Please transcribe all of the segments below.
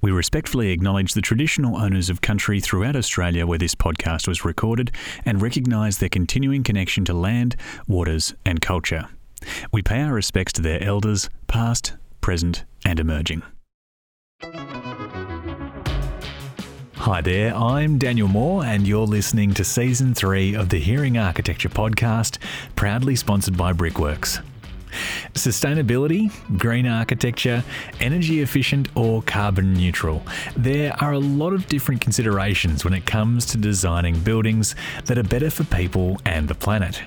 We respectfully acknowledge the traditional owners of country throughout Australia where this podcast was recorded and recognise their continuing connection to land, waters, and culture. We pay our respects to their elders, past, present, and emerging. Hi there, I'm Daniel Moore, and you're listening to Season 3 of the Hearing Architecture Podcast, proudly sponsored by Brickworks. Sustainability, green architecture, energy efficient, or carbon neutral. There are a lot of different considerations when it comes to designing buildings that are better for people and the planet.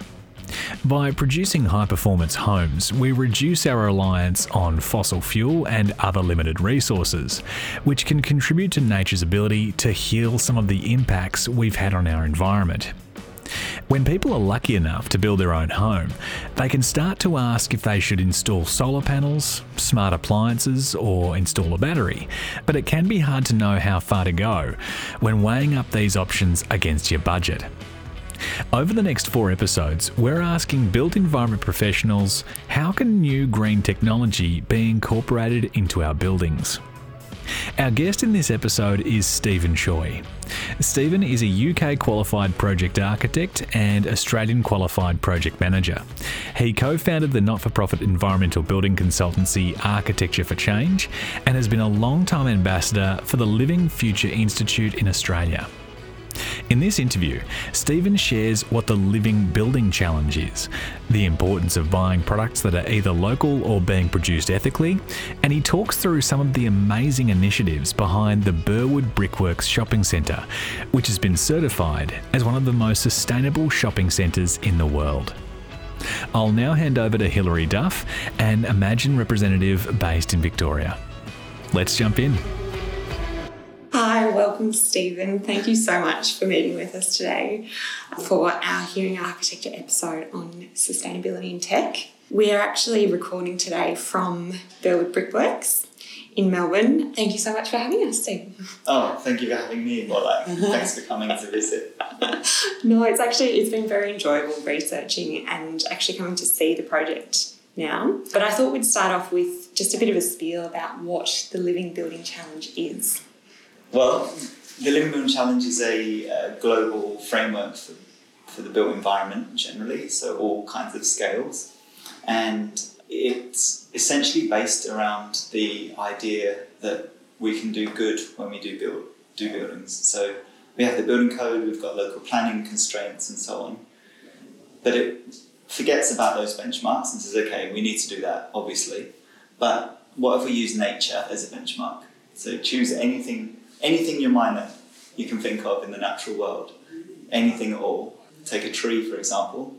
By producing high performance homes, we reduce our reliance on fossil fuel and other limited resources, which can contribute to nature's ability to heal some of the impacts we've had on our environment. When people are lucky enough to build their own home, they can start to ask if they should install solar panels, smart appliances, or install a battery. But it can be hard to know how far to go when weighing up these options against your budget. Over the next four episodes, we're asking built environment professionals how can new green technology be incorporated into our buildings? Our guest in this episode is Stephen Choi. Stephen is a UK qualified project architect and Australian qualified project manager. He co founded the not for profit environmental building consultancy Architecture for Change and has been a long time ambassador for the Living Future Institute in Australia. In this interview, Stephen shares what the Living Building Challenge is, the importance of buying products that are either local or being produced ethically, and he talks through some of the amazing initiatives behind the Burwood Brickworks Shopping Centre, which has been certified as one of the most sustainable shopping centres in the world. I'll now hand over to Hilary Duff, an Imagine representative based in Victoria. Let's jump in. Hi, welcome, Stephen. Thank you so much for meeting with us today for our Hearing Architecture episode on sustainability in tech. We are actually recording today from Burwood Brickworks in Melbourne. Thank you so much for having us, Stephen. Oh, thank you for having me. Like, thanks for coming to visit. no, it's actually it's been very enjoyable researching and actually coming to see the project now. But I thought we'd start off with just a bit of a spiel about what the Living Building Challenge is. Well, the Living Building Challenge is a uh, global framework for, for the built environment generally, so all kinds of scales. And it's essentially based around the idea that we can do good when we do build do buildings. So we have the building code, we've got local planning constraints and so on. But it forgets about those benchmarks and says, okay, we need to do that, obviously. But what if we use nature as a benchmark? So choose anything anything in your mind that you can think of in the natural world, anything at all. Take a tree, for example.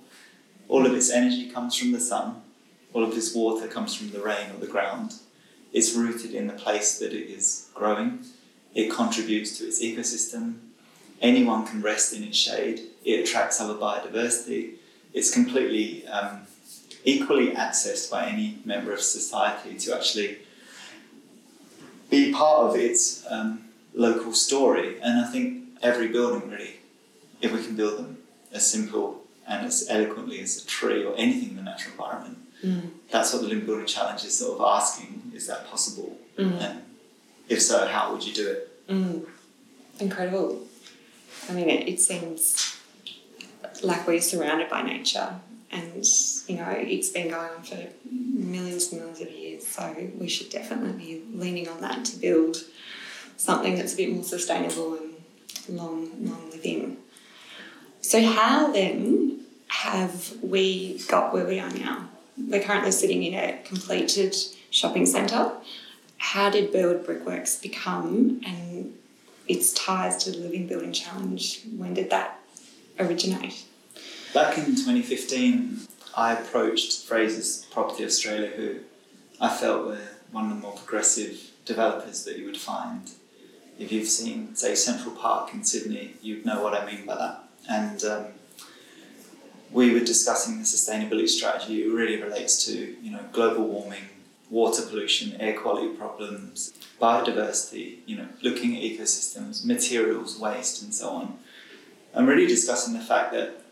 All of its energy comes from the sun, all of its water comes from the rain or the ground. It's rooted in the place that it is growing, it contributes to its ecosystem. Anyone can rest in its shade, it attracts other biodiversity. It's completely um, equally accessed by any member of society to actually be part of its um, local story. And I think every building, really, if we can build them as simple and as eloquently as a tree or anything in the natural environment, mm. that's what the Living Building Challenge is sort of asking is that possible? Mm. And if so, how would you do it? Mm. Incredible. I mean, it, it seems like we're surrounded by nature and you know it's been going on for millions and millions of years so we should definitely be leaning on that to build something that's a bit more sustainable and long, long living. So, how then have we got where we are now? We're currently sitting in a completed shopping centre. How did Burwood Brickworks become and its ties to the Living Building Challenge? When did that originate? Back in 2015, I approached Frasers Property Australia, who I felt were one of the more progressive developers that you would find if you've seen, say, Central Park in Sydney, you'd know what I mean by that. And um, we were discussing the sustainability strategy. It really relates to you know global warming, water pollution, air quality problems, biodiversity. You know, looking at ecosystems, materials waste, and so on. I'm really discussing the fact that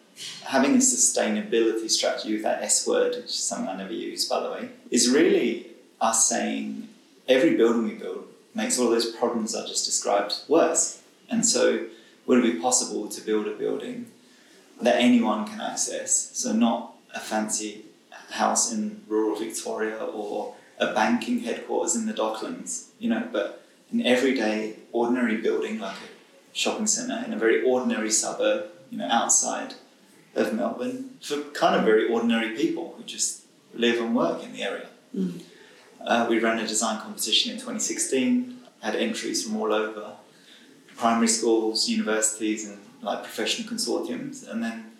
having a sustainability strategy with that S word, which is something I never use by the way, is really us saying every building we build makes all those problems I just described worse. And so, would it be possible to build a building that anyone can access? So, not a fancy house in rural Victoria or a banking headquarters in the Docklands, you know, but an everyday, ordinary building like a shopping centre in a very ordinary suburb, you know, outside of Melbourne for kind of very ordinary people who just live and work in the area. Mm. Uh, we ran a design competition in 2016, had entries from all over primary schools, universities, and like professional consortiums. And then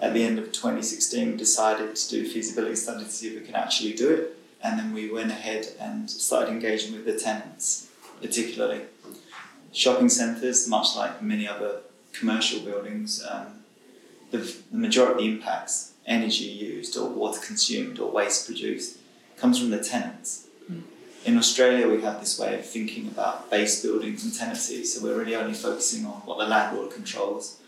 at the end of 2016, we decided to do feasibility study to see if we can actually do it. And then we went ahead and started engaging with the tenants, particularly. Shopping centres, much like many other commercial buildings, um, the, the majority impacts, energy used or water consumed or waste produced, comes from the tenants. In Australia, we have this way of thinking about base buildings and tenancy, so we're really only focusing on what the landlord controls.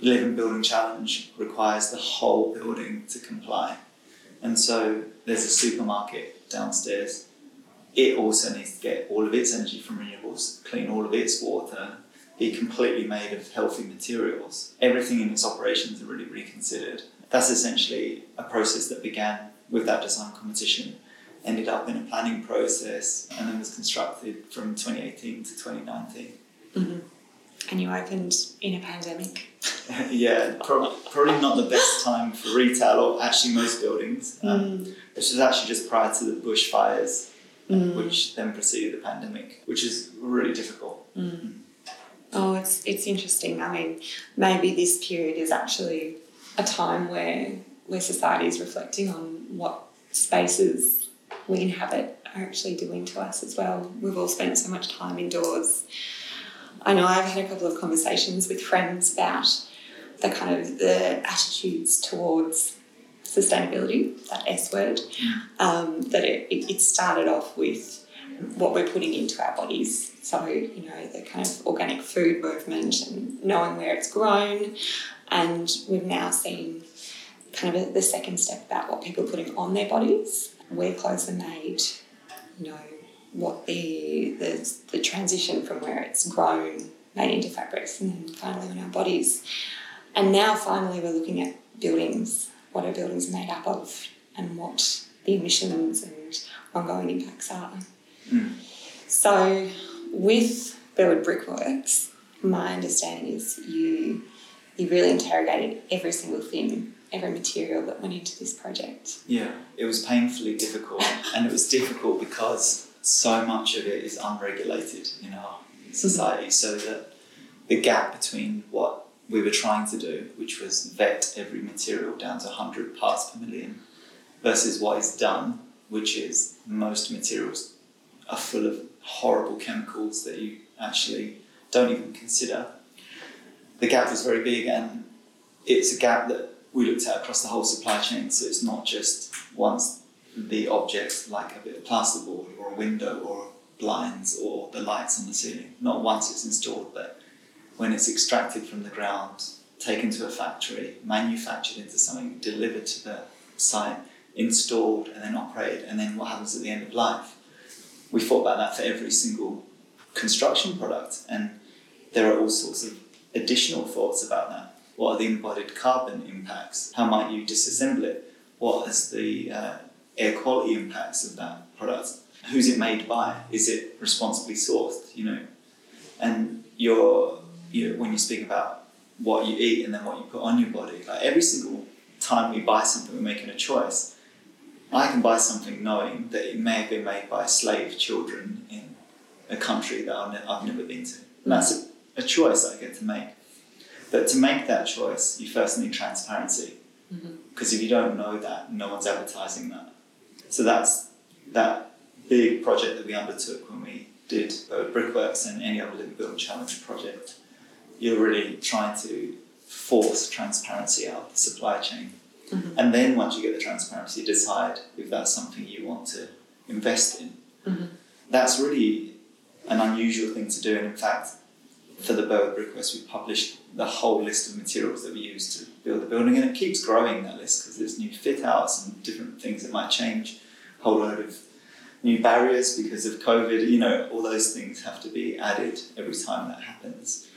The Living Building Challenge requires the whole building to comply. And so there's a supermarket downstairs. It also needs to get all of its energy from renewables, clean all of its water, be completely made of healthy materials. Everything in its operations are really reconsidered. That's essentially a process that began with that design competition, ended up in a planning process, and then was constructed from 2018 to 2019. Mm-hmm. And you opened in a pandemic. yeah, probably, probably not the best time for retail or actually most buildings. Um, Mm. This was actually just prior to the bushfires, Mm. which then preceded the pandemic, which is really difficult. Mm. Oh, it's it's interesting. I mean, maybe this period is actually a time where where society is reflecting on what spaces we inhabit are actually doing to us as well. We've all spent so much time indoors. I know I've had a couple of conversations with friends about the kind of the attitudes towards sustainability, that S word, um, that it, it, started off with what we're putting into our bodies. So, you know, the kind of organic food movement and knowing where it's grown. And we've now seen kind of a, the second step about what people are putting on their bodies, where clothes are made, you know, what the, the, the transition from where it's grown, made into fabrics, and then finally on our bodies. And now finally we're looking at buildings, what our buildings are made up of, and what the emissions and ongoing impacts are. Mm. So, with Burwood Brickworks, my understanding is you you really interrogated every single thing, every material that went into this project. Yeah, it was painfully difficult, and it was difficult because so much of it is unregulated in our society. So that the gap between what we were trying to do, which was vet every material down to 100 parts per million, versus what is done, which is most materials are full of horrible chemicals that you actually don't even consider. The gap was very big, and it's a gap that we looked at across the whole supply chain. So it's not just once the object, like a bit of plasterboard or a window or blinds or the lights on the ceiling, not once it's installed, but when it's extracted from the ground, taken to a factory, manufactured into something, delivered to the site, installed, and then operated, and then what happens at the end of life. We thought about that for every single construction product, and there are all sorts of additional thoughts about that. What are the embodied carbon impacts? How might you disassemble it? What is the uh, air quality impacts of that product? Who's it made by? Is it responsibly sourced? You know, and you're you when you speak about what you eat and then what you put on your body, like every single time we buy something, we're making a choice. I can buy something knowing that it may have been made by slave children in a country that I've, I've never been to. And that's a, a choice I get to make. But to make that choice, you first need transparency. Because if you don't know that, no one's advertising that. So that's that big project that we undertook when we did Brickworks and any other Living Building Challenge project. You're really trying to force transparency out of the supply chain. Mhm. And then once you get the transparency, decide if that's something you want to invest in. Mhm. That's really an unusual thing to do. And in fact, for the Burwood Brickworks, we published the whole list of materials that we use to build the building, and it keeps growing that list because there's new fit outs and different things that might change. A whole load of new barriers because of COVID. You know, all those things have to be added every time that happens.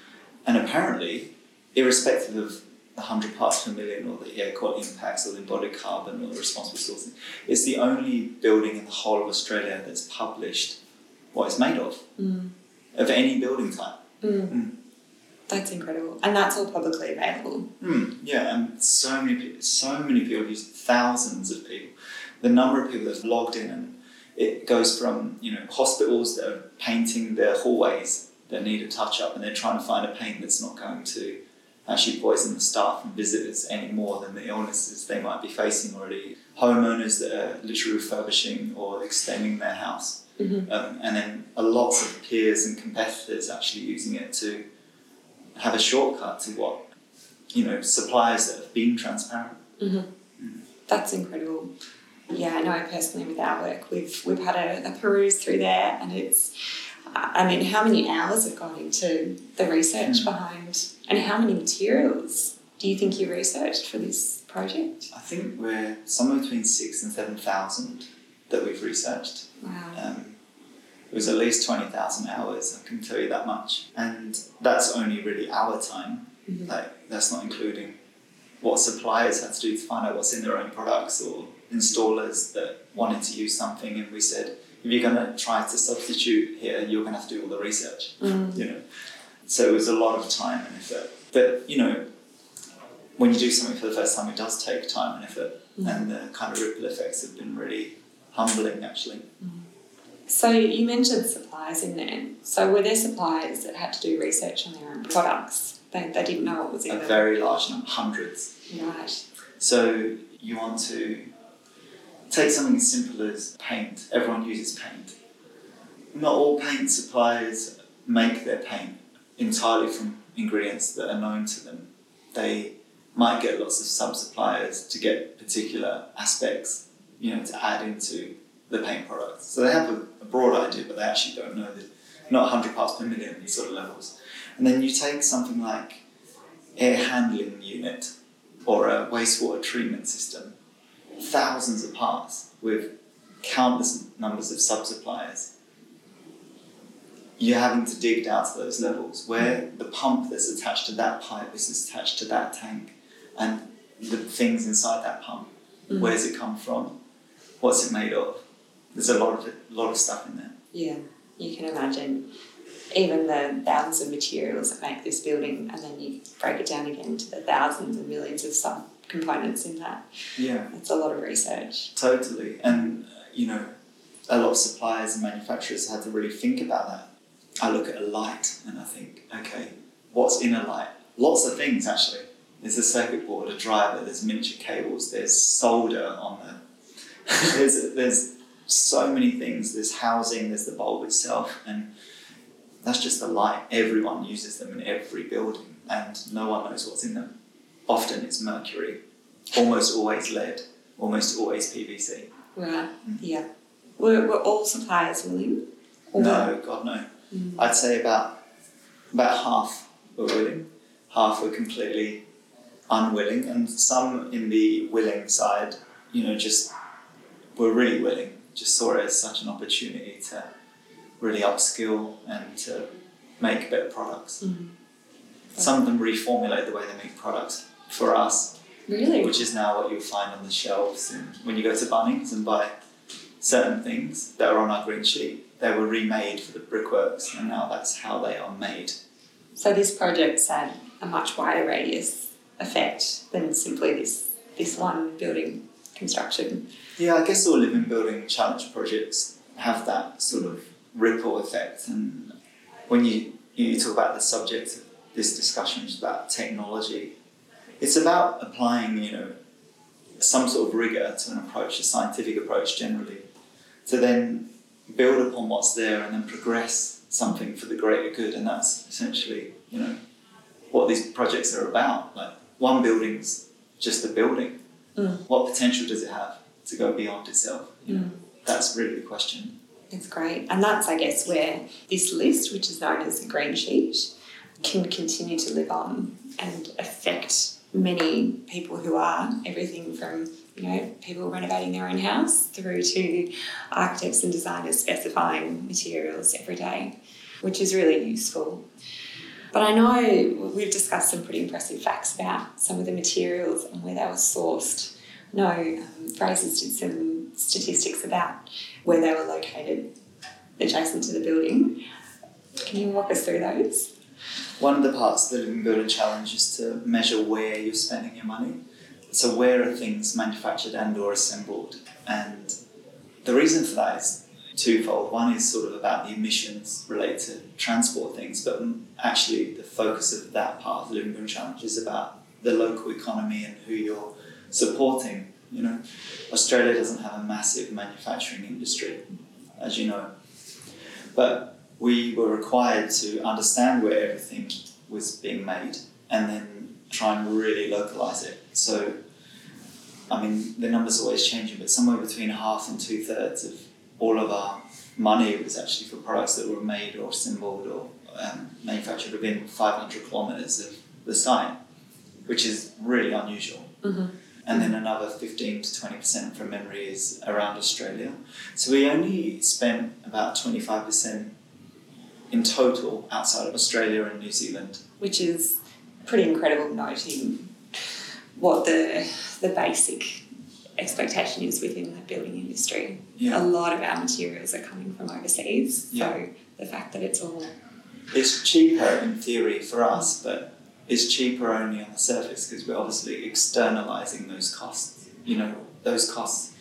And apparently, irrespective of the 100 parts per million or the air quality impacts or the embodied carbon or the responsible sourcing, it's the only building in the whole of Australia that's published what it's made of, Mm. of any building type. Mm. Mm. That's incredible. And that's all publicly available. Mm, yeah, and so many people, so many people use thousands of people. The number of people that have logged in, and it goes from you know hospitals that are painting their hallways that need a touch up, and they're trying to find a paint that's not going to actually poison the staff and visitors any more than the illnesses they might be facing already. Homeowners that are literally refurbishing or extending their house, Mhm. um, and then a lots of peers and competitors actually using it to have a shortcut to what you know suppliers that have been transparent. That's incredible. Yeah, I know personally with our work, we've we've had a, a peruse through there, and it's, I mean, how many hours have gone into the research Mm. behind, and how many materials do you think you researched for this project? I think we're somewhere between six and seven thousand that we've researched. Wow. Um, it was at least twenty thousand hours. I can tell you that much, and that's only really our time. Mhm. Like that's not including what suppliers had to do to find out what's in their own products or installers that wanted to use something, and we said, if you're going to try to substitute here, you're going to have to do all the research. Mm. you know. So it was a lot of time and effort. But you know, when you do something for the first time, it does take time and effort, Mm. and the kind of ripple effects have been really humbling, actually. So you mentioned suppliers in there. So were there suppliers that had to do research on their own products? They, they didn't know what was in there. A very large number, hundreds. Right. So you want to take something as simple as paint. Everyone uses paint. Not all paint suppliers make their paint entirely from ingredients that are known to them. They might get lots of sub suppliers to get particular aspects, you know, to add into the paint products. So they have a, a broad idea, but they actually don't know the not 100 parts per million sort of levels. And then you take something like air handling unit or a wastewater treatment system, thousands of parts with countless numbers of sub suppliers. You're having to dig down to those levels where the pump that's attached to that pipe is attached to that tank and the things inside that pump. Mm. Where's it come from? What's it made of? There's a lot of lot of stuff in there. Yeah, you can imagine even the thousands of materials that make this building, and then you break it down again to the thousands and millions of sub components in that. Yeah. It's a lot of research. Totally, and uh, you know, a lot of suppliers and manufacturers had to really think about that. I look at a light and I think, okay, what's in a light? Lots of things actually. There's a circuit board, a driver, there's miniature cables, there's solder on the. there's there's so many things. There's housing, there's the bulb itself, and that's just the light. Everyone uses them in every building, and no one knows what's in them. Often it's mercury, almost always lead, almost always PVC. Right. Yeah. Were, were all suppliers willing? Or No, God no. Mm. I'd say about about half were willing, half were completely unwilling, and some in the willing side, you know, just were really willing, just saw it as such an opportunity to really upskill and to make better products. Mm. Some of them reformulate the way they make products for us, Really? which is now what you'll find on the shelves and when you go to Bunnings and buy certain things that are on our green sheet. They were remade for the brickworks, and now that's how they are made. So this project's had a much wider radius effect than simply this this one building construction. Yeah, I guess all living building challenge projects have that sort of ripple effect. And when you, you talk about the subject of this discussion, which is about technology, it's about applying, you know, some sort of rigor to an approach, a scientific approach generally, to then build upon what's there and then progress something for the greater good. And that's essentially, you know, what these projects are about. Like one building's just a building. Mm. What potential does it have to go beyond itself? You know, Mm. that's really the question. It's great. And that's, I guess, where this list, which is known as the green sheet, can continue to live on and affect many people who are everything from you know, people renovating their own house through to architects and designers specifying materials every day, which is really useful. But I know we've discussed some pretty impressive facts about some of the materials and where they were sourced. No, um, Frasers did some statistics about where they were located adjacent to the building. Can you walk us through those? One of the parts of the Living Building Challenge is to measure where you're spending your money. So where are things manufactured and or assembled? And the reason for that is twofold. One is sort of about the emissions related to transport things, but actually the focus of that part of the Living Building Challenge is about the local economy and who you're supporting. You know, Australia doesn't have a massive manufacturing industry, as you know, but we were required to understand where everything was being made and then try and really localize it. So, I mean, the numbers always changing, but somewhere between half and two thirds of all of our money was actually for products that were made or assembled or um, manufactured within 500 kilometers of the site, which is really unusual. Mm-hmm. And then another 15 to 20% from memory is around Australia. So we only spent about 25% in total outside of Australia and New Zealand. Which is pretty incredible noting what the the basic expectation is within the building industry. Yeah. A lot of our materials are coming from overseas, Yeah. so the fact that it's all It's cheaper in theory for us, but it's cheaper only on the surface because we're obviously externalizing those costs. You know, those costs,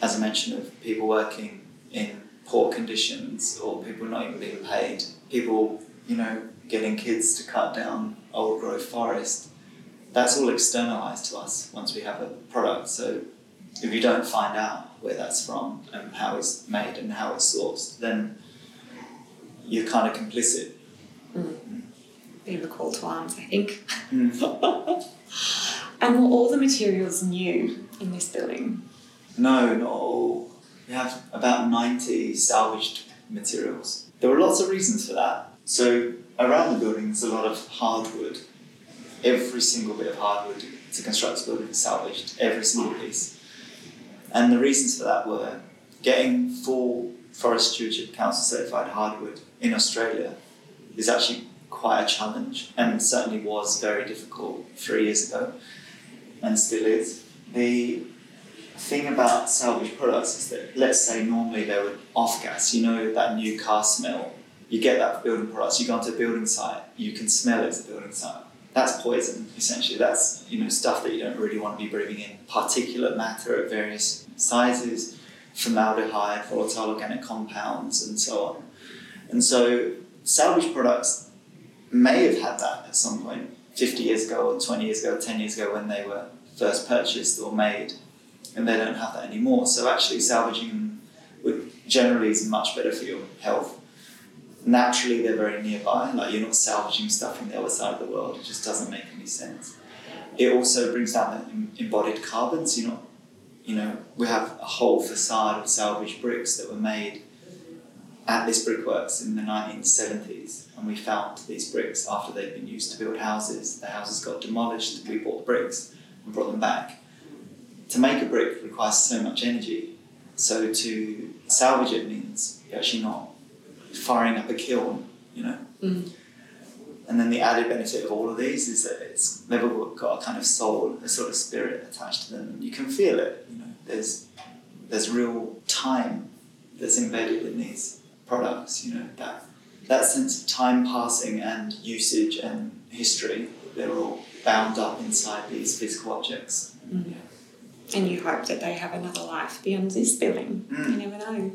as I mentioned, of people working in poor conditions or people not even being paid, people, you know, getting kids to cut down old growth forest. That's all externalized to us once we have a product. So if you don't find out where that's from and how it's made and how it's sourced, then you're kind of complicit. bit of a call to arms, I think. Mm. And were all the materials new in this building? No, not all. We have about 90 salvaged materials. There were lots of reasons for that. So, around the building, there's a lot of hardwood. Every single bit of hardwood to construct the building is salvaged, every single piece. And the reasons for that were getting full Forest Stewardship Council certified hardwood in Australia is actually quite a challenge and certainly was very difficult three years ago and still is. The thing about salvage products is that let's say normally they would off gas, you know that new car smell. You get that for building products, you go onto a building site, you can smell it as a building site. That's poison, essentially. That's you know stuff that you don't really want to be breathing in. Particulate matter at various sizes, formaldehyde, volatile organic compounds, and so on. And so salvage products may have had that at some point, 50 years ago, or 20 years ago, or 10 years ago, when they were first purchased or made, and they don't have that anymore. So actually, salvaging them would generally is much better for your health. Naturally, they're very nearby. Like you're not salvaging stuff from the other side of the world. It just doesn't make any sense. It also brings down the embodied carbon. So you're not, you know, we have a whole facade of salvaged bricks that were made at this brickworks in the 1970s, and we found these bricks after they'd been used to build houses. The houses got demolished. We bought the bricks and brought them back. To make a brick requires so much energy, so to salvage it means you're actually not firing up a kiln, you know. Mm. And then the added benefit of all of these is that it's they've all got a kind of soul, a sort of spirit attached to them. You can feel it, you know. There's there's real time that's embedded in these products, you know, that that sense of time passing and usage and history, they're all bound up inside these physical objects. Mm. And you hope that they have another life beyond this building. Mm. You never know.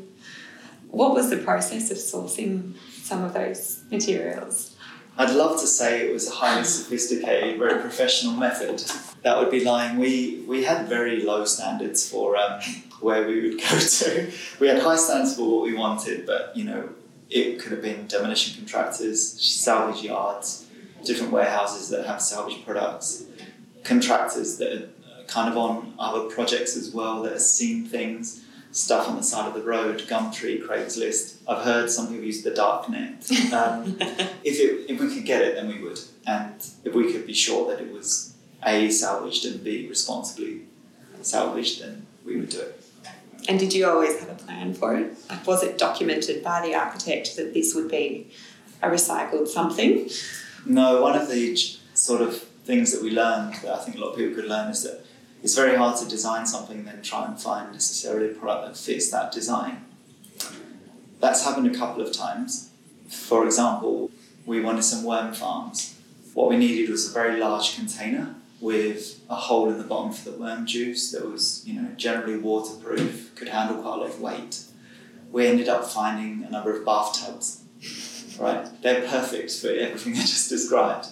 What was the process of sourcing some of those materials? I'd love to say it was a highly sophisticated, very professional method. That would be lying. We we had very low standards for um, where we would go to. We had high standards for what we wanted, but you know, it could have been demolition contractors, salvage yards, different warehouses that have salvage products, contractors that are kind of on other projects as well that have seen things, stuff on the side of the road, Gumtree, Craigslist. I've heard some people use the dark net. Um, if, it, if we could get it, then we would. And if we could be sure that it was A, salvaged and B, responsibly salvaged, then we would do it. And did you always have a plan for it? Like, was it documented by the architect that this would be a recycled something? No, one of the sort of things that we learned that I think a lot of people could learn is that it's very hard to design something and then try and find necessarily a product that fits that design. That's happened a couple of times. For example, we wanted some worm farms. What we needed was a very large container with a hole in the bottom for the worm juice that was, you know, generally waterproof, could handle quite a lot of weight. We ended up finding a number of bathtubs. Right? They're perfect for everything I just described.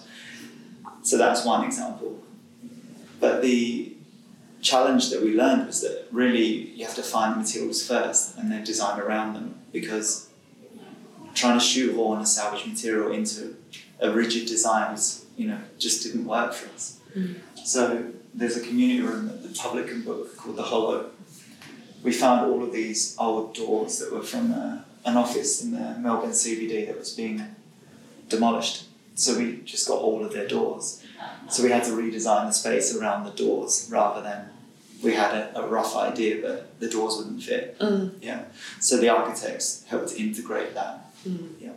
So that's one example. But the challenge that we learned was that really you have to find the materials first and then design around them because trying to shoehorn a salvage material into a rigid design was, you know, just didn't work for us. Mm. So there's a community room that the public can book called the Hollow. We found all of these old doors that were from uh, an office in the Melbourne CBD that was being demolished. So we just got all of their doors. So we had to redesign the space around the doors rather than we had a, a rough idea but the doors wouldn't fit. Mm. Yeah. So the architects helped to integrate that. Mm. Yeah.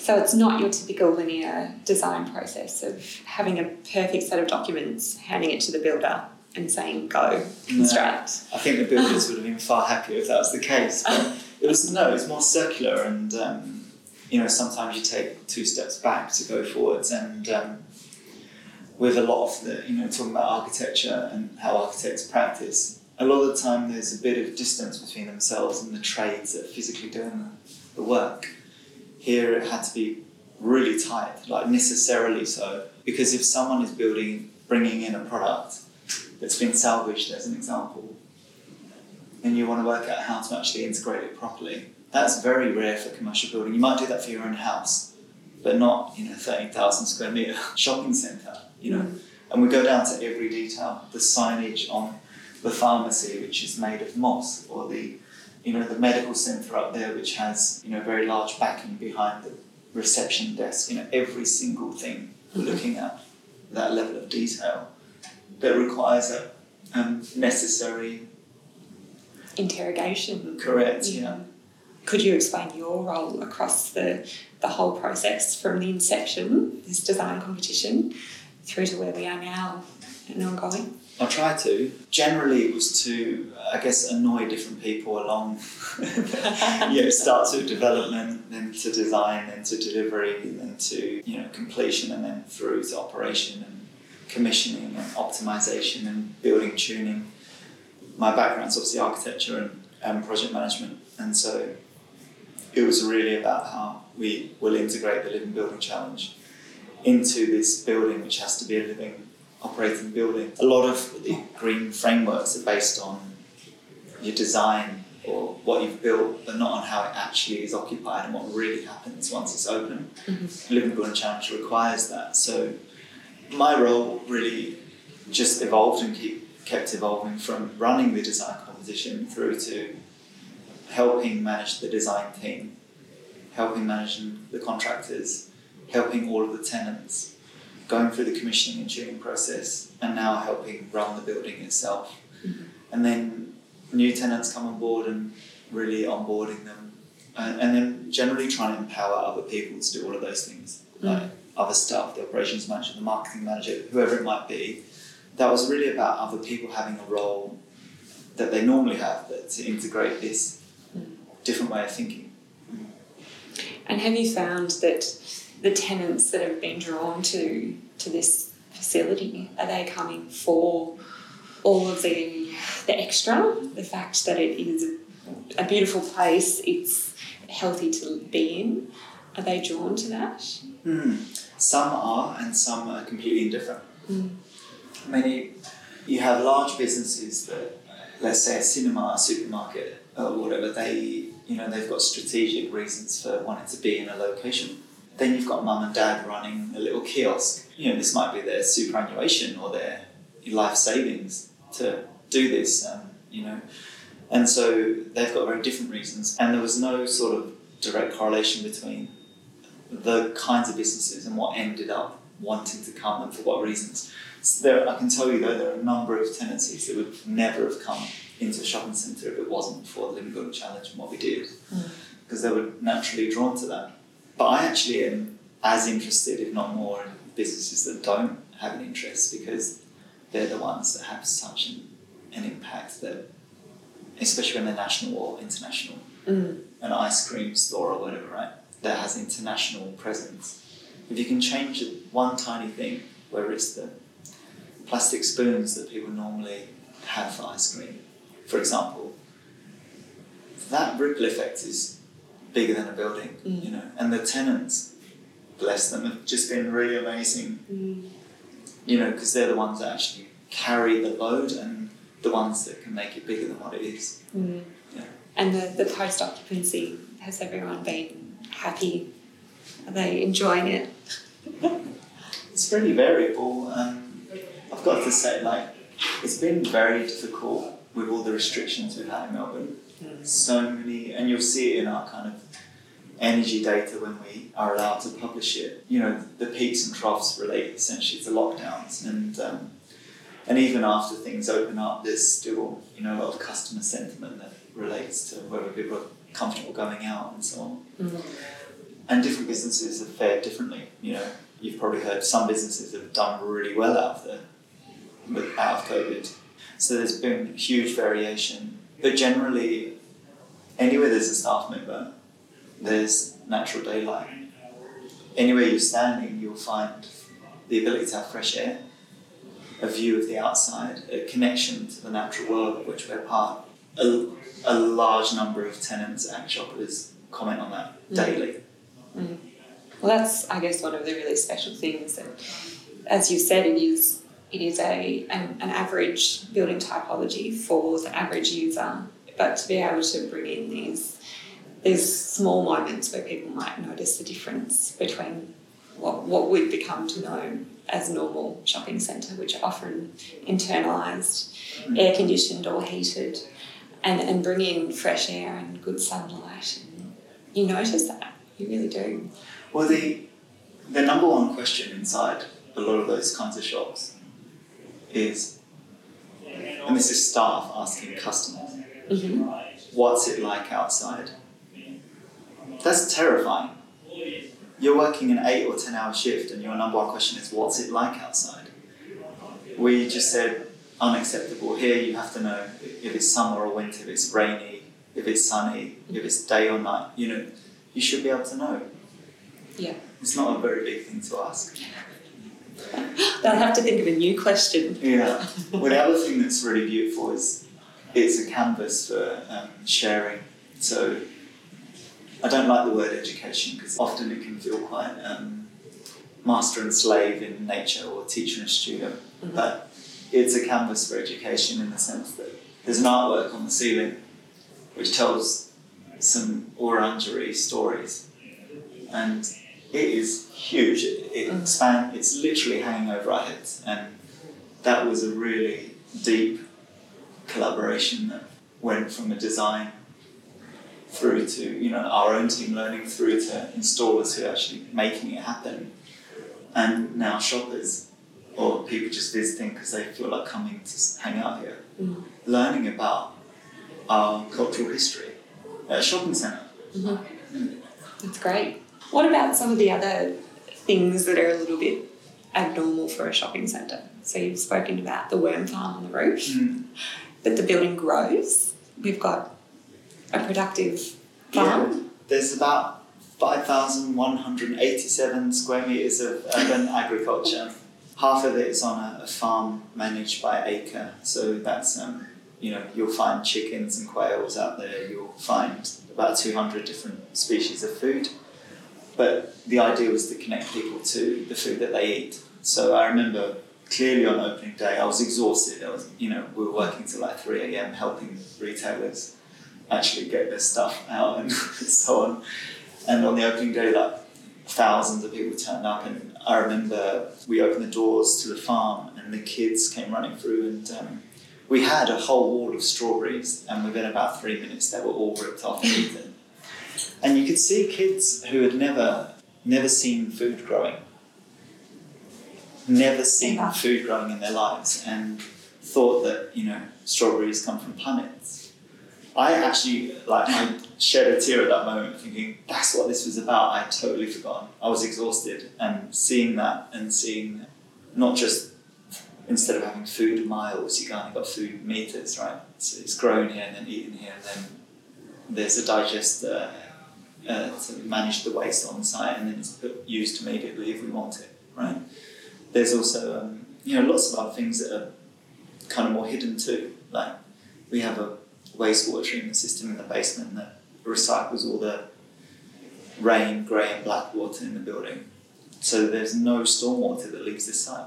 So it's not your typical linear design process of having a perfect set of documents, handing it to the builder, and saying go construct. I think the builders would have been far happier if that was the case. But it was no, it's more circular, and um, you know sometimes you take two steps back to go forwards. And um, with a lot of the you know talking about architecture and how architects practice, a lot of the time there's a bit of distance between themselves and the trades that are physically doing the work. Here it had to be really tight, like necessarily so, because if someone is building, bringing in a product that's been salvaged as an example, and you want to work out how to actually integrate it properly. That's very rare for commercial building. You might do that for your own house, but not in a thirteen thousand square meter shopping centre. You know, mm. and we go down to every detail. The signage on the pharmacy, which is made of moss, or the you know the medical centre up there, which has you know very large backing behind the reception desk. You know, every single thing we're looking at that level of detail that requires a um, necessary Interrogation. correct yeah Could you explain your role across the, the whole process from the inception, this design competition, through to where we are now and ongoing? I'll try to. Generally, it was to, I guess, annoy different people along. you know, start to development, then to design, then to delivery, then to you know completion, and then through to operation and commissioning and optimization and building tuning. My background's obviously architecture and, and project management, and so it was really about how we will integrate the living building challenge into this building, which has to be a living operating building. A lot of the green frameworks are based on your design or what you've built, but not on how it actually is occupied and what really happens once it's open. Mm-hmm. Living Building Challenge requires that. So my role really just evolved and keep, kept evolving from running the design competition through to helping manage the design team, helping manage the contractors, helping all of the tenants, going through the commissioning and tuning process, and now helping run the building itself. Mhm. And then new tenants come on board and really onboarding them, and, and then generally trying to empower other people to do all of those things, like other staff, the operations manager, the marketing manager, whoever it might be. That was really about other people having a role that they normally have, but to integrate this different way of thinking. And have you found that the tenants that have been drawn to to this facility are they coming for all of the the extra, the fact that it is a beautiful place, it's healthy to be in? Are they drawn to that? Hmm. Some are, and some are completely indifferent. Mm. Many, you have large businesses that, let's say, a cinema, a supermarket, or whatever. They, you know, they've got strategic reasons for wanting to be in a location. Then you've got mum and dad running a little kiosk. You know, this might be their superannuation or their life savings to do this. Um, you know, and so they've got very different reasons. And there was no sort of direct correlation between the kinds of businesses and what ended up wanting to come and for what reasons. So there, I can tell you though, there are a number of tenancies that would never have come into a shopping centre if it wasn't for the Living Building Challenge and what we did, because they were naturally drawn to that. But I actually am as interested, if not more, in businesses that don't have an interest because they're the ones that have such an, an impact that, especially when they're national or international, Mm. an ice cream store or whatever, right, that has international presence. If you can change one tiny thing, whether it's the plastic spoons that people normally have for ice cream, for example, that ripple effect is bigger than a building, Mm. you know, and the tenants, bless them, have just been really amazing Mm. you know, because they're the ones that actually carry the load and the ones that can make it bigger than what it is. Mm. Yeah. And the, the post occupancy, has everyone been happy? Are they enjoying it? It's pretty variable. Um, I've got to say, like, it's been very difficult with all the restrictions we've had in Melbourne. So many, and you'll see it in our kind of energy data when we are allowed to publish it. You know, the peaks and troughs relate essentially to lockdowns, and um, and even after things open up, there's still you know a lot of customer sentiment that relates to whether people are comfortable going out and so on. Mm. And different businesses have fared differently. You know, you've probably heard some businesses have done really well out of the out of COVID. So there's been huge variation, but generally, anywhere there's a staff member, there's natural daylight. Anywhere you're standing, you'll find the ability to have fresh air, a view of the outside, a connection to the natural world of which we're part. A, a large number of tenants and shoppers comment on that Mm. daily. Well, that's, I guess, one of the really special things. that, as you said, it is it is a an, an average building typology for the average user, but to be able to bring in these these small moments where people might notice the difference between what what we've become to know as normal shopping centre, which are often internalised, air conditioned or heated, and, and bring in fresh air and good sunlight. And you notice that. You really do. Well, the the number one question inside a lot of those kinds of shops is, and this is staff asking customers, hmm "What's it like outside?" That's terrifying. You're working an eight or ten hour shift, and your number one question is, "What's it like outside?" We just said unacceptable. Here, you have to know if it's summer or winter, if it's rainy, if it's sunny, if it's day or night. You know, you should be able to know. Yeah. It's not a very big thing to ask. They'll have to think of a new question. Yeah. well, the other thing that's really beautiful is it's a canvas for um, sharing. So I don't like the word education because often it can feel quite um, master and slave in nature or teacher and student. Mhm. But it's a canvas for education in the sense that there's an artwork on the ceiling which tells some Wurundjeri stories. And it is huge. It, it Mm. expand. It's literally hanging over our heads, and that was a really deep collaboration that went from a design through to you know our own team learning through to installers who are actually making it happen, and now shoppers or people just visiting because they feel like coming to hang out here, Mm. learning about our cultural history at a shopping centre. That's great. What about some of the other things that are a little bit abnormal for a shopping centre? So you've spoken about the worm farm on the roof, Mm. But the building grows. We've got a productive farm. There's about 5,187 square metres of urban agriculture. Half of it is on a, a farm managed by Acre, so that's, um, you know, you'll find chickens and quails out there, you'll find about 200 different species of food. But the idea was to connect people to the food that they eat. So I remember clearly on opening day, I was exhausted. I was, you know, we were working till like 3 a.m. helping retailers actually get their stuff out and so on. And on the opening day, like thousands of people turned up, and I remember we opened the doors to the farm, and the kids came running through, and um, we had a whole wall of strawberries, and within about three minutes, they were all ripped off and eaten. And you could see kids who had never never seen food growing. Never seen food growing in their lives and thought that you know strawberries come from planets. I actually like I shed a tear at that moment, thinking that's what this was about. I totally forgotten. I was exhausted, and seeing that and seeing not just instead of having food miles, you kind of got food meters, right? So it's grown here and then eaten here, and then there's a digester uh, to manage the waste on site, and then it's put, used immediately if we want it, right? There's also um, you know lots of other things that are kind of more hidden too. Like we have a wastewater treatment system in the basement that recycles all the rain, grey, and black water in the building. So there's no stormwater that leaves this site.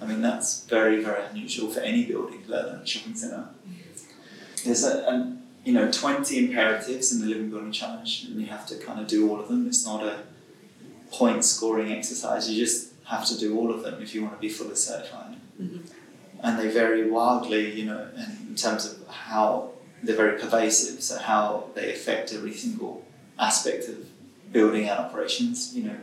I mean that's very very unusual for any building, let alone a shopping centre. There's a, a you know 20 imperatives in the living building challenge, and you have to kind of do all of them. It's not a point scoring exercise. You just have to do all of them if you want to be fully certified. Mm-hmm. And they vary wildly, you know, in terms of how they're very pervasive. So how they affect every single aspect of building and operations. You know,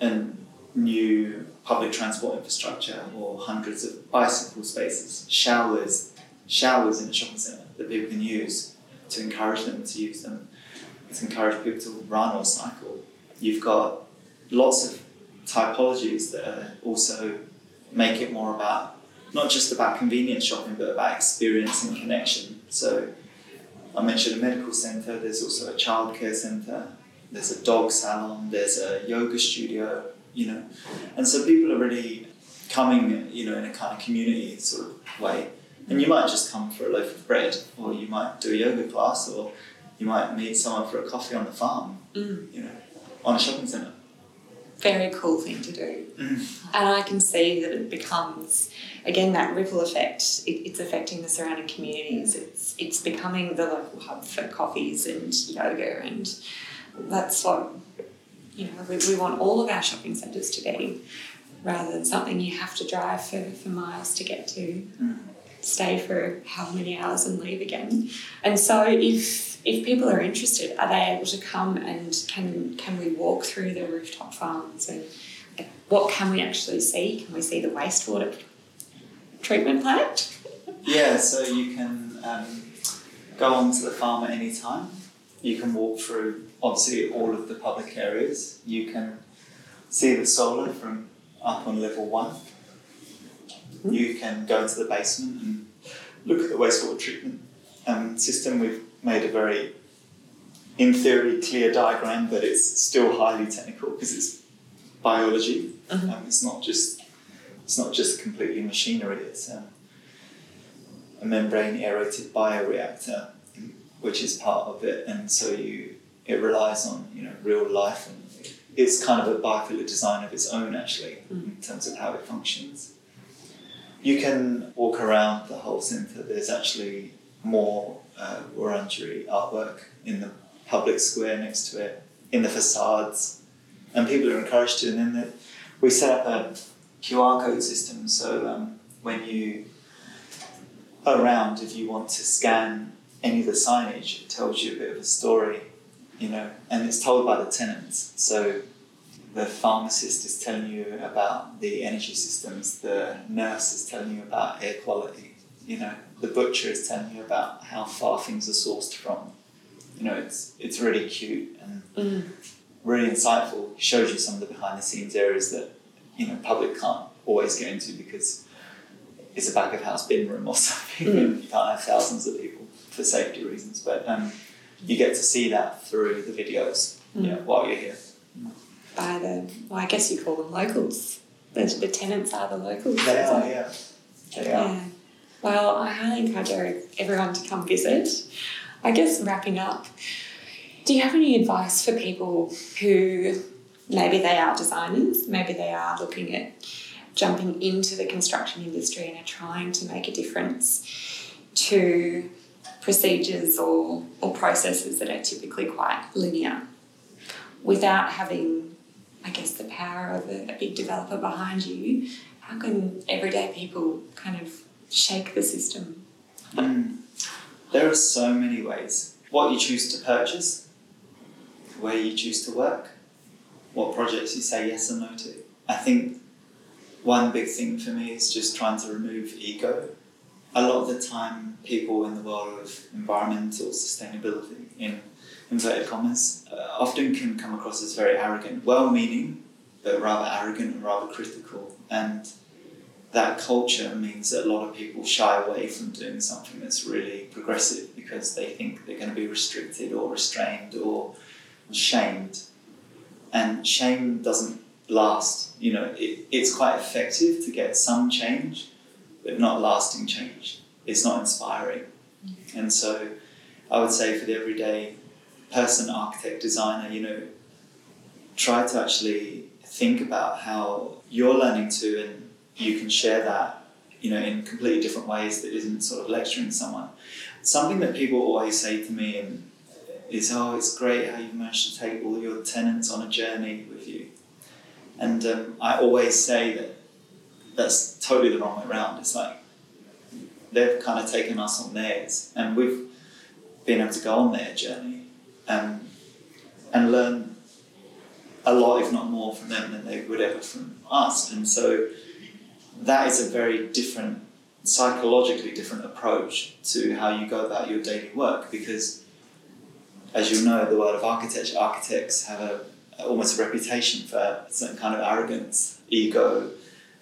and new public transport infrastructure or hundreds of bicycle spaces, showers, showers in a shopping centre that people can use to encourage them to use them, to encourage people to run or cycle. You've got lots of typologies that are also make it more about not just about convenience shopping but about experience and connection. So I mentioned a medical centre, there's also a childcare centre, there's a dog salon, there's a yoga studio, you know. And so people are really coming, you know, in a kind of community sort of way. And you might just come for a loaf of bread, or you might do a yoga class, or you might meet someone for a coffee on the farm, Mm. you know, on a shopping centre. Very cool thing to do. Mm. And I can see that it becomes, again, that ripple effect. It, it's affecting the surrounding communities. It's it's becoming the local hub for coffees and yoga, and that's what you know we, we want all of our shopping centres to be, rather than something you have to drive for, for miles to get to, mm. Stay for how many hours and leave again. And so if if people are interested, are they able to come and can can we walk through the rooftop farms and what can we actually see? Can we see the wastewater treatment plant? Yeah, so you can um, go onto the farm at any time. You can walk through, obviously, all of the public areas. You can see the solar from up on level one. You can go into the basement and look at the wastewater treatment um, system. We've made a very, in theory, clear diagram, but it's still highly technical because it's biology. Mhm. Um, it's not just it's not just completely machinery. It's um, a membrane aerated bioreactor, which is part of it, and so you it relies on you know real life, and it's kind of a biofilter design of its own actually in terms of how it functions. You can walk around the whole centre. There's actually more uh, artwork in the public square next to it, in the facades, and people are encouraged to. And then the, we set up a QR code system, so um, when you around, if you want to scan any of the signage, it tells you a bit of a story, you know, and it's told by the tenants. So the pharmacist is telling you about the energy systems, the nurse is telling you about air quality, you know, the butcher is telling you about how far things are sourced from. You know, it's it's really cute and Mm. really insightful. Shows you some of the behind the scenes areas that you know public can't always get into because it's a back of house bin room or something. Mm. You can't have thousands of people for safety reasons, but um, you get to see that through the videos Mm. yeah, while you're here. By the well, I guess you call them locals. The, the tenants are the locals. They are, yeah. They are. Well, I highly encourage everyone to come visit. I guess wrapping up, do you have any advice for people who maybe they are designers, maybe they are looking at jumping into the construction industry and are trying to make a difference to procedures or, or processes that are typically quite linear without having, I guess, the power of a, a big developer behind you? How can everyday people kind of shake the system? Mm. There are so many ways. What you choose to purchase, where you choose to work, what projects you say yes or no to. I think one big thing for me is just trying to remove ego. A lot of the time, people in the world of environmental sustainability, in inverted commas, uh, often can come across as very arrogant, well meaning, but rather arrogant and rather critical. And that culture means that a lot of people shy away from doing something that's really progressive because they think they're going to be restricted or restrained or shamed. And shame doesn't last. You know, it, it's quite effective to get some change, but not lasting change. It's not inspiring. And so I would say for the everyday person, architect, designer, you know, try to actually think about how you're learning to and you can share that, you know, in completely different ways that isn't sort of lecturing someone. Something that people always say to me and is, oh, it's great how you've managed to take all your tenants on a journey with you. And um, I always say that that's totally the wrong way around. It's like they've kind of taken us on theirs, and we've been able to go on their journey and and learn a lot, if not more, from them than they would ever from us. And so that is a very different, psychologically different approach to how you go about your daily work because, as you know, the world of architecture, architects have a almost a reputation for a certain kind of arrogance, ego,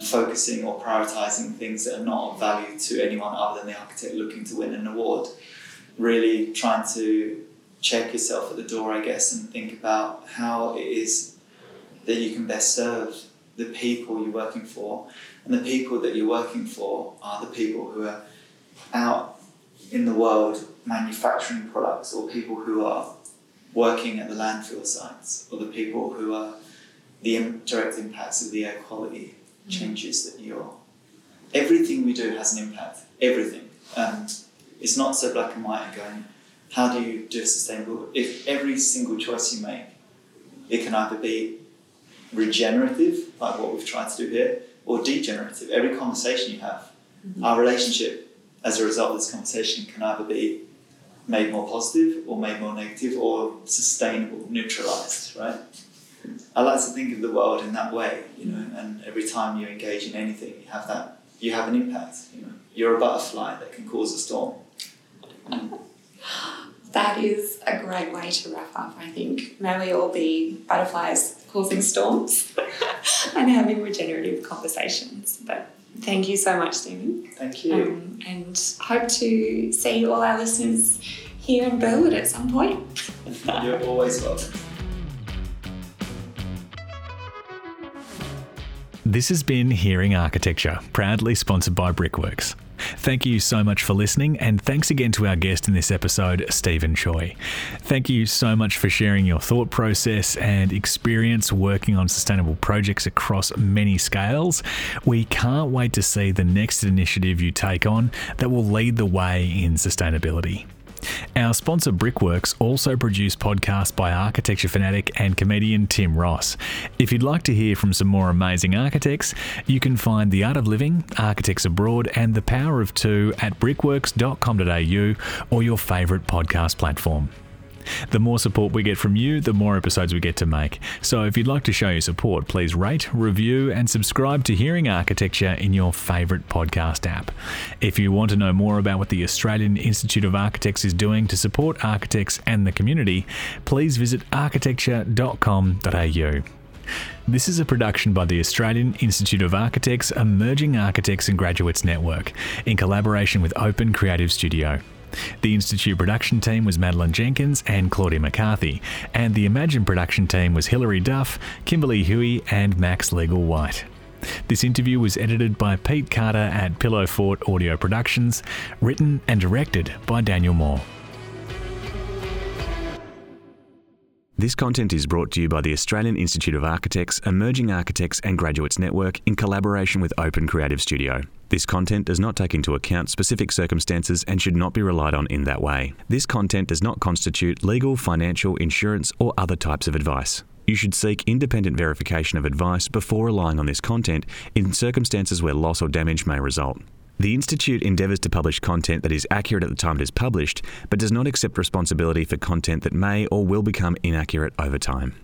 focusing or prioritizing things that are not of value to anyone other than the architect looking to win an award. Really trying to check yourself at the door, I guess, and think about how it is that you can best serve the people you're working for. And the people that you're working for are the people who are out in the world manufacturing products or people who are working at the landfill sites or the people who are the direct impacts of the air quality mm. changes that you're. Everything we do has an impact. Everything. And it's not so black and white and going, how do you do sustainable? If every single choice you make, it can either be regenerative, like what we've tried to do here, or degenerative. Every conversation you have, mm-hmm. our relationship as a result of this conversation can either be made more positive or made more negative or sustainable, neutralized, right? I like to think of the world in that way, you know, and every time you engage in anything, you have that, you have an impact, you know. You're a butterfly that can cause a storm. That is a great way to wrap up, I think. May we all be butterflies causing storms and having regenerative conversations. But Thank you so much, Stephen. Thank you. Um, and hope to see all our listeners here in Burwood at some point. You're always welcome. This has been Hearing Architecture, proudly sponsored by Brickworks. Thank you so much for listening, and thanks again to our guest in this episode, Stephen Choi. Thank you so much for sharing your thought process and experience working on sustainable projects across many scales. We can't wait to see the next initiative you take on that will lead the way in sustainability. Our sponsor Brickworks also produce podcasts by architecture fanatic and comedian Tim Ross. If you'd like to hear from some more amazing architects, you can find The Art of Living, Architects Abroad, and The Power of Two at brickworks.com.au or your favourite podcast platform. The more support we get from you, the more episodes we get to make. So if you'd like to show your support, please rate, review, and subscribe to Hearing Architecture in your favourite podcast app. If you want to know more about what the Australian Institute of Architects is doing to support architects and the community, please visit architecture.com.au. This is a production by the Australian Institute of Architects Emerging Architects and Graduates Network in collaboration with Open Creative Studio. The Institute production team was Madeline Jenkins and Claudia McCarthy, and the EmAGN production team was Hilary Duff, Kimberly Huey, and Max Legal White. This interview was edited by Pete Carter at Pillow Fort Audio Productions, written and directed by Daniel Moore. This content is brought to you by the Australian Institute of Architects, Emerging Architects and Graduates Network in collaboration with Open Creative Studio. This content does not take into account specific circumstances and should not be relied on in that way. This content does not constitute legal, financial, insurance, or other types of advice. You should seek independent verification of advice before relying on this content in circumstances where loss or damage may result. The Institute endeavours to publish content that is accurate at the time it is published, but does not accept responsibility for content that may or will become inaccurate over time.